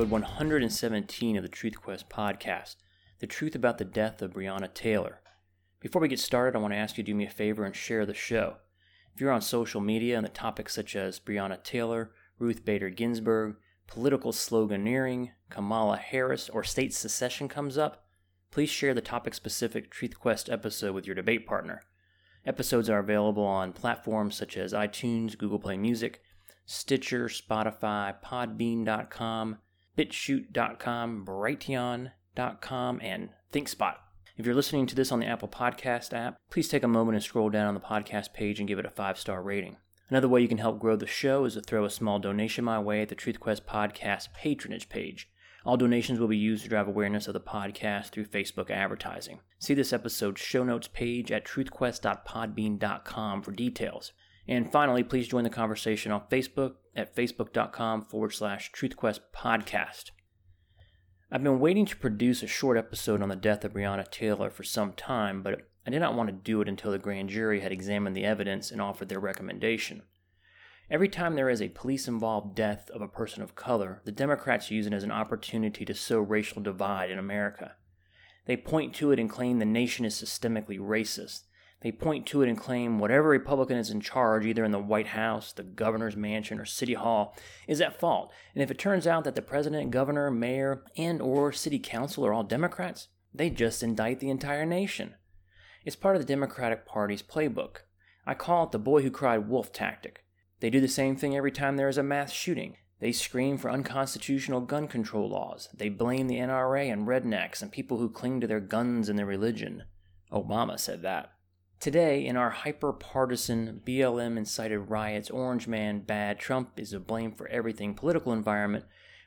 episode 117 of the Truth Quest podcast The Truth About the Death of Breonna Taylor. Before we get started, I want to ask you to do me a favor and share the show. If you're on social media and the topics such as Breonna Taylor, Ruth Bader Ginsburg, political sloganeering, Kamala Harris, or state secession comes up, please share the topic specific Truth Quest episode with your debate partner. Episodes are available on platforms such as iTunes, Google Play Music, Stitcher, Spotify, Podbean.com, BitChute.com, Brighteon.com, and ThinkSpot. If you're listening to this on the Apple Podcast app, please take a moment and scroll down on the podcast page and give it a five star rating. Another way you can help grow the show is to throw a small donation my way at the TruthQuest Podcast patronage page. All donations will be used to drive awareness of the podcast through Facebook advertising. See this episode's show notes page at truthquest.podbean.com for details. And finally, please join the conversation on Facebook at facebook.com forward slash truthquest podcast. I've been waiting to produce a short episode on the death of Breonna Taylor for some time, but I did not want to do it until the grand jury had examined the evidence and offered their recommendation. Every time there is a police involved death of a person of color, the Democrats use it as an opportunity to sow racial divide in America. They point to it and claim the nation is systemically racist. They point to it and claim whatever Republican is in charge, either in the White House, the governor's mansion, or City Hall, is at fault. And if it turns out that the president, governor, mayor, and or city council are all Democrats, they just indict the entire nation. It's part of the Democratic Party's playbook. I call it the boy who cried wolf tactic. They do the same thing every time there is a mass shooting. They scream for unconstitutional gun control laws. They blame the NRA and rednecks and people who cling to their guns and their religion. Obama said that. Today, in our hyper partisan, BLM incited riots, Orange Man bad, Trump is to blame for everything political environment,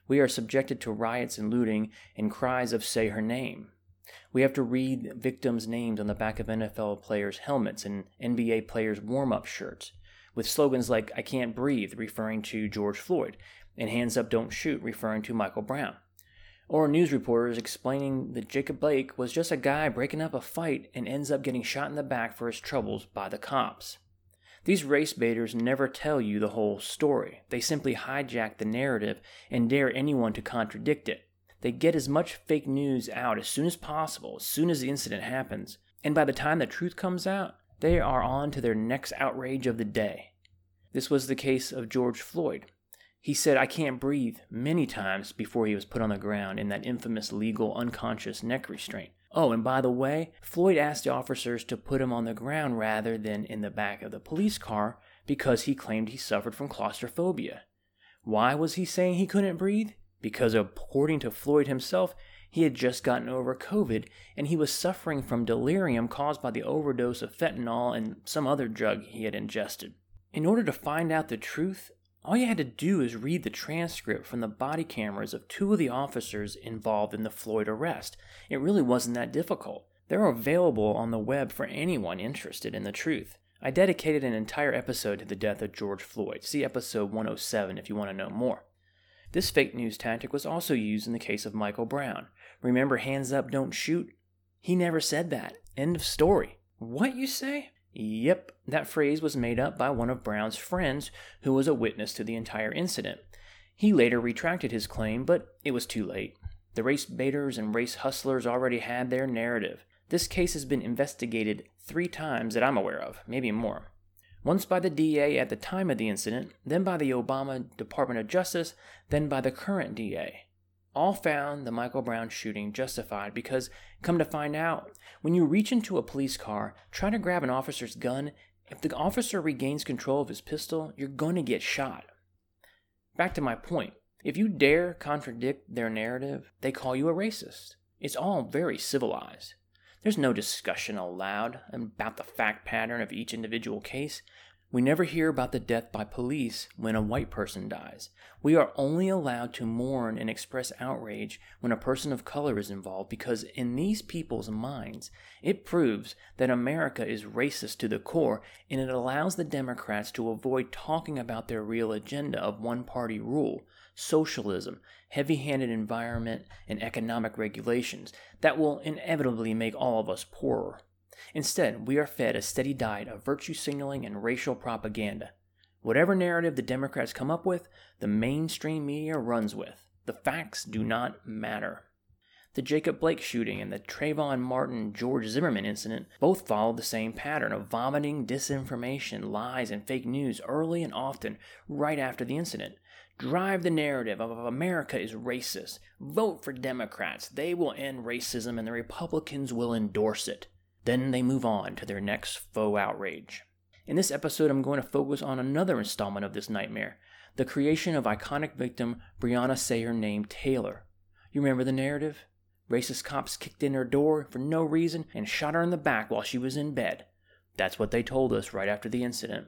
we are subjected to riots and looting and cries of say her name. We have to read victims' names on the back of NFL players' helmets and NBA players' warm up shirts with slogans like I can't breathe, referring to George Floyd, and hands up, don't shoot, referring to Michael Brown. Or news reporters explaining that Jacob Blake was just a guy breaking up a fight and ends up getting shot in the back for his troubles by the cops. These race baiters never tell you the whole story. They simply hijack the narrative and dare anyone to contradict it. They get as much fake news out as soon as possible, as soon as the incident happens. And by the time the truth comes out, they are on to their next outrage of the day. This was the case of George Floyd. He said, I can't breathe many times before he was put on the ground in that infamous legal unconscious neck restraint. Oh, and by the way, Floyd asked the officers to put him on the ground rather than in the back of the police car because he claimed he suffered from claustrophobia. Why was he saying he couldn't breathe? Because according to Floyd himself, he had just gotten over COVID and he was suffering from delirium caused by the overdose of fentanyl and some other drug he had ingested. In order to find out the truth, all you had to do is read the transcript from the body cameras of two of the officers involved in the Floyd arrest. It really wasn't that difficult. They're available on the web for anyone interested in the truth. I dedicated an entire episode to the death of George Floyd. See episode 107 if you want to know more. This fake news tactic was also used in the case of Michael Brown. Remember, hands up, don't shoot? He never said that. End of story. What you say? Yep, that phrase was made up by one of Brown's friends who was a witness to the entire incident. He later retracted his claim, but it was too late. The race baiters and race hustlers already had their narrative. This case has been investigated three times that I'm aware of, maybe more once by the DA at the time of the incident, then by the Obama Department of Justice, then by the current DA. All found the Michael Brown shooting justified because, come to find out, when you reach into a police car, try to grab an officer's gun, if the officer regains control of his pistol, you're going to get shot. Back to my point if you dare contradict their narrative, they call you a racist. It's all very civilized. There's no discussion allowed about the fact pattern of each individual case. We never hear about the death by police when a white person dies. We are only allowed to mourn and express outrage when a person of color is involved because, in these people's minds, it proves that America is racist to the core and it allows the Democrats to avoid talking about their real agenda of one party rule socialism, heavy handed environment, and economic regulations that will inevitably make all of us poorer. Instead, we are fed a steady diet of virtue signaling and racial propaganda. Whatever narrative the Democrats come up with, the mainstream media runs with. The facts do not matter. The Jacob Blake shooting and the Trayvon Martin George Zimmerman incident both followed the same pattern of vomiting disinformation, lies, and fake news early and often right after the incident. Drive the narrative of America is racist. Vote for Democrats. They will end racism and the Republicans will endorse it. Then they move on to their next faux outrage. In this episode, I'm going to focus on another installment of this nightmare the creation of iconic victim Breonna Sayer named Taylor. You remember the narrative? Racist cops kicked in her door for no reason and shot her in the back while she was in bed. That's what they told us right after the incident.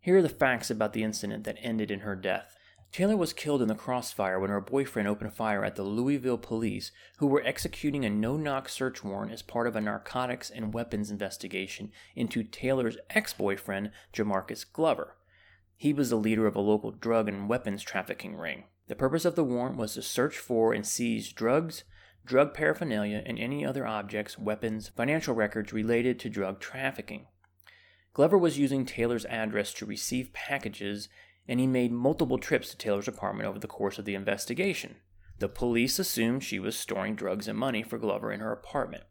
Here are the facts about the incident that ended in her death. Taylor was killed in the crossfire when her boyfriend opened fire at the Louisville police, who were executing a no knock search warrant as part of a narcotics and weapons investigation into Taylor's ex boyfriend, Jamarcus Glover. He was the leader of a local drug and weapons trafficking ring. The purpose of the warrant was to search for and seize drugs, drug paraphernalia, and any other objects, weapons, financial records related to drug trafficking. Glover was using Taylor's address to receive packages, and he made multiple trips to Taylor's apartment over the course of the investigation. The police assumed she was storing drugs and money for Glover in her apartment.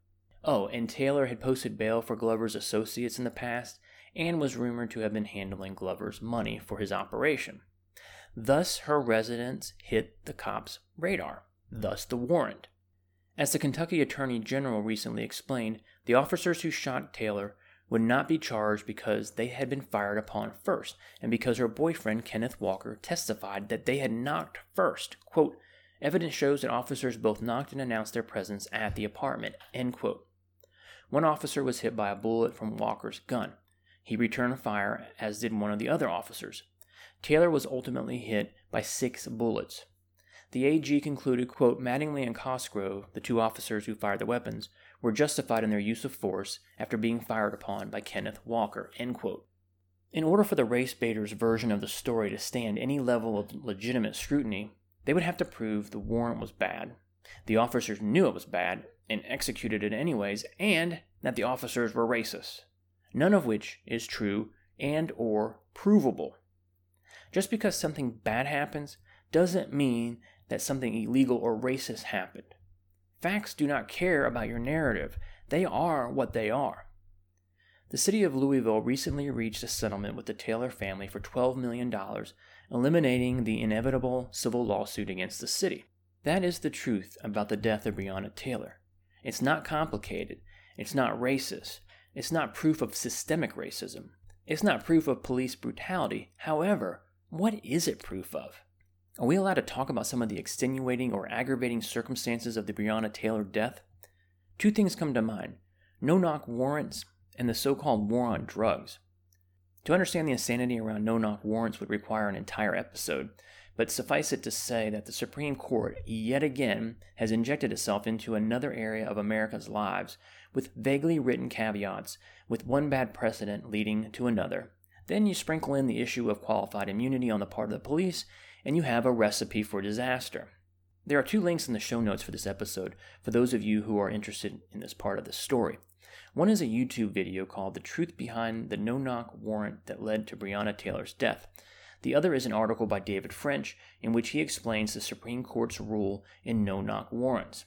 Oh, and Taylor had posted bail for Glover's associates in the past and was rumored to have been handling Glover's money for his operation. Thus, her residence hit the cops' radar, thus, the warrant. As the Kentucky Attorney General recently explained, the officers who shot Taylor would not be charged because they had been fired upon first, and because her boyfriend, Kenneth Walker, testified that they had knocked first. Quote, Evidence shows that officers both knocked and announced their presence at the apartment. End quote. One officer was hit by a bullet from Walker's gun. He returned fire, as did one of the other officers. Taylor was ultimately hit by six bullets. The AG concluded, quote, Mattingly and Cosgrove, the two officers who fired the weapons, were justified in their use of force after being fired upon by Kenneth Walker. In order for the race baiters' version of the story to stand any level of legitimate scrutiny, they would have to prove the warrant was bad, the officers knew it was bad and executed it anyways, and that the officers were racist. None of which is true and or provable. Just because something bad happens doesn't mean that something illegal or racist happened. Facts do not care about your narrative, they are what they are. The city of Louisville recently reached a settlement with the Taylor family for $12 million, eliminating the inevitable civil lawsuit against the city. That is the truth about the death of Breonna Taylor. It's not complicated, it's not racist, it's not proof of systemic racism, it's not proof of police brutality. However, what is it proof of? Are we allowed to talk about some of the extenuating or aggravating circumstances of the Breonna Taylor death? Two things come to mind no knock warrants and the so called war on drugs. To understand the insanity around no knock warrants would require an entire episode, but suffice it to say that the Supreme Court, yet again, has injected itself into another area of America's lives with vaguely written caveats, with one bad precedent leading to another. Then you sprinkle in the issue of qualified immunity on the part of the police, and you have a recipe for disaster. There are two links in the show notes for this episode for those of you who are interested in this part of the story. One is a YouTube video called The Truth Behind the No Knock Warrant That Led to Breonna Taylor's Death. The other is an article by David French in which he explains the Supreme Court's rule in no knock warrants.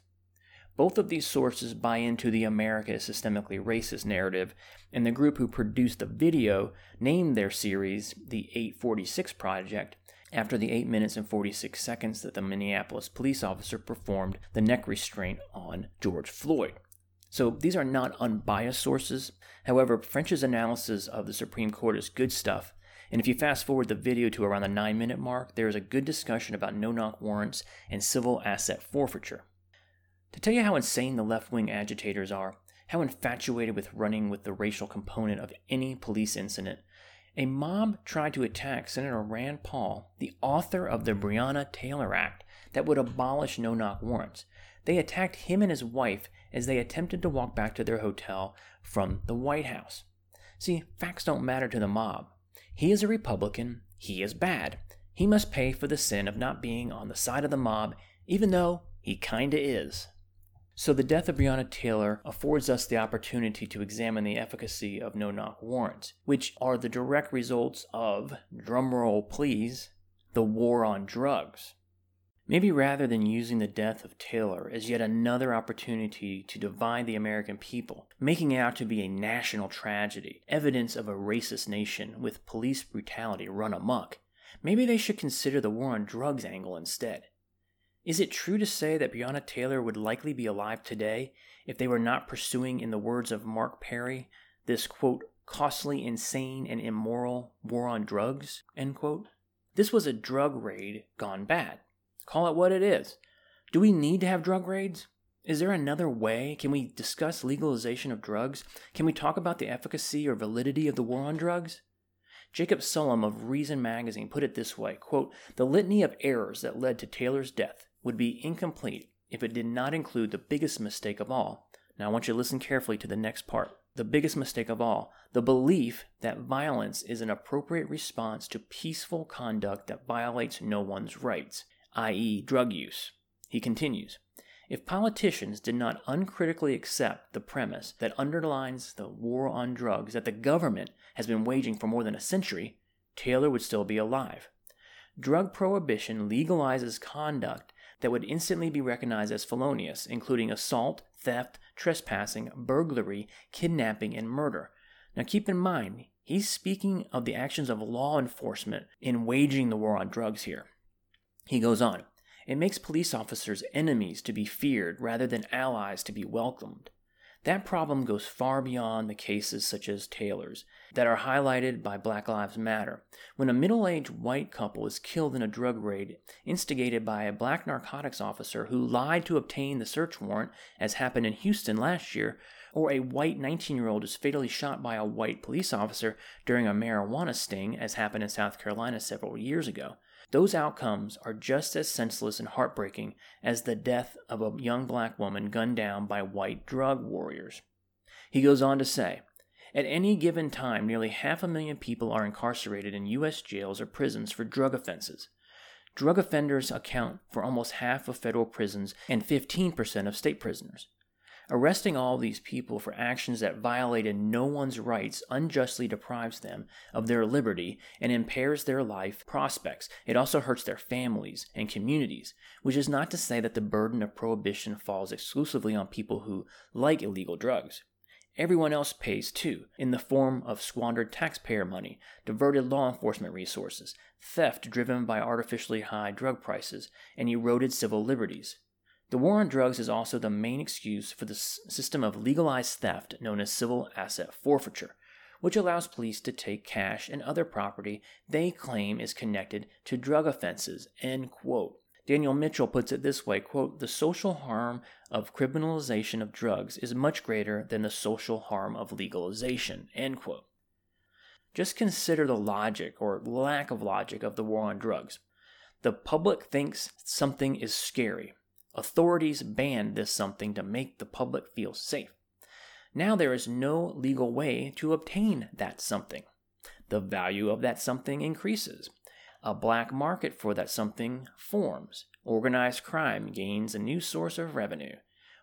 Both of these sources buy into the America is systemically racist narrative, and the group who produced the video named their series the 846 Project after the 8 minutes and 46 seconds that the Minneapolis police officer performed the neck restraint on George Floyd. So these are not unbiased sources. However, French's analysis of the Supreme Court is good stuff. And if you fast forward the video to around the 9 minute mark, there is a good discussion about no knock warrants and civil asset forfeiture. To tell you how insane the left wing agitators are, how infatuated with running with the racial component of any police incident, a mob tried to attack Senator Rand Paul, the author of the Breonna Taylor Act that would abolish no knock warrants. They attacked him and his wife as they attempted to walk back to their hotel from the White House. See, facts don't matter to the mob. He is a Republican, he is bad. He must pay for the sin of not being on the side of the mob, even though he kinda is. So, the death of Breonna Taylor affords us the opportunity to examine the efficacy of no knock warrants, which are the direct results of, drumroll please, the war on drugs. Maybe rather than using the death of Taylor as yet another opportunity to divide the American people, making it out to be a national tragedy, evidence of a racist nation with police brutality run amok, maybe they should consider the war on drugs angle instead. Is it true to say that Breonna Taylor would likely be alive today if they were not pursuing, in the words of Mark Perry, this quote, costly, insane, and immoral war on drugs, end quote? This was a drug raid gone bad. Call it what it is. Do we need to have drug raids? Is there another way? Can we discuss legalization of drugs? Can we talk about the efficacy or validity of the war on drugs? Jacob Sullum of Reason magazine put it this way quote, The litany of errors that led to Taylor's death would be incomplete if it did not include the biggest mistake of all. Now, I want you to listen carefully to the next part. The biggest mistake of all the belief that violence is an appropriate response to peaceful conduct that violates no one's rights i.e., drug use. He continues If politicians did not uncritically accept the premise that underlines the war on drugs that the government has been waging for more than a century, Taylor would still be alive. Drug prohibition legalizes conduct that would instantly be recognized as felonious, including assault, theft, trespassing, burglary, kidnapping, and murder. Now keep in mind, he's speaking of the actions of law enforcement in waging the war on drugs here. He goes on, it makes police officers enemies to be feared rather than allies to be welcomed. That problem goes far beyond the cases such as Taylor's that are highlighted by Black Lives Matter. When a middle aged white couple is killed in a drug raid instigated by a black narcotics officer who lied to obtain the search warrant, as happened in Houston last year, or a white 19 year old is fatally shot by a white police officer during a marijuana sting, as happened in South Carolina several years ago, those outcomes are just as senseless and heartbreaking as the death of a young black woman gunned down by white drug warriors. He goes on to say, at any given time, nearly half a million people are incarcerated in U.S. jails or prisons for drug offenses. Drug offenders account for almost half of federal prisons and 15% of state prisoners. Arresting all these people for actions that violated no one's rights unjustly deprives them of their liberty and impairs their life prospects. It also hurts their families and communities, which is not to say that the burden of prohibition falls exclusively on people who like illegal drugs. Everyone else pays too, in the form of squandered taxpayer money, diverted law enforcement resources, theft driven by artificially high drug prices, and eroded civil liberties. The war on drugs is also the main excuse for the system of legalized theft known as civil asset forfeiture, which allows police to take cash and other property they claim is connected to drug offenses. End quote. Daniel Mitchell puts it this way quote, The social harm of criminalization of drugs is much greater than the social harm of legalization. End quote. Just consider the logic or lack of logic of the war on drugs. The public thinks something is scary Authorities banned this something to make the public feel safe. Now there is no legal way to obtain that something. The value of that something increases. A black market for that something forms. Organized crime gains a new source of revenue.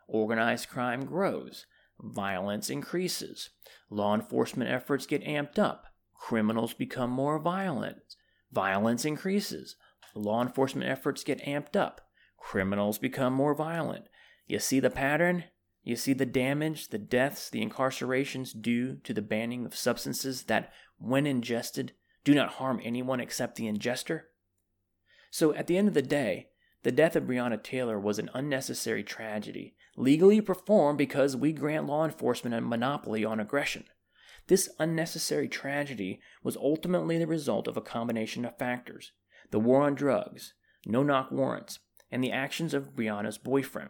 Organized crime grows. Violence increases. Law enforcement efforts get amped up. Criminals become more violent. Violence increases. Law enforcement efforts get amped up criminals become more violent. You see the pattern? You see the damage, the deaths, the incarcerations due to the banning of substances that, when ingested, do not harm anyone except the ingester? So, at the end of the day, the death of Breonna Taylor was an unnecessary tragedy, legally performed because we grant law enforcement a monopoly on aggression. This unnecessary tragedy was ultimately the result of a combination of factors the war on drugs, no knock warrants, and the actions of Breonna's boyfriend.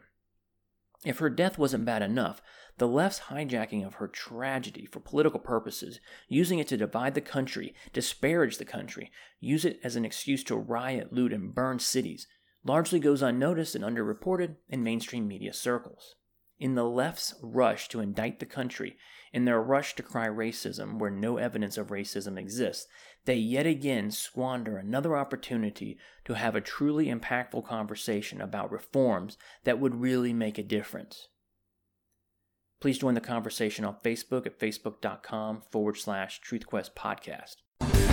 If her death wasn't bad enough, the left's hijacking of her tragedy for political purposes, using it to divide the country, disparage the country, use it as an excuse to riot, loot, and burn cities, largely goes unnoticed and underreported in mainstream media circles. In the left's rush to indict the country, in their rush to cry racism where no evidence of racism exists, they yet again squander another opportunity to have a truly impactful conversation about reforms that would really make a difference. Please join the conversation on Facebook at facebook.com forward slash TruthQuest podcast.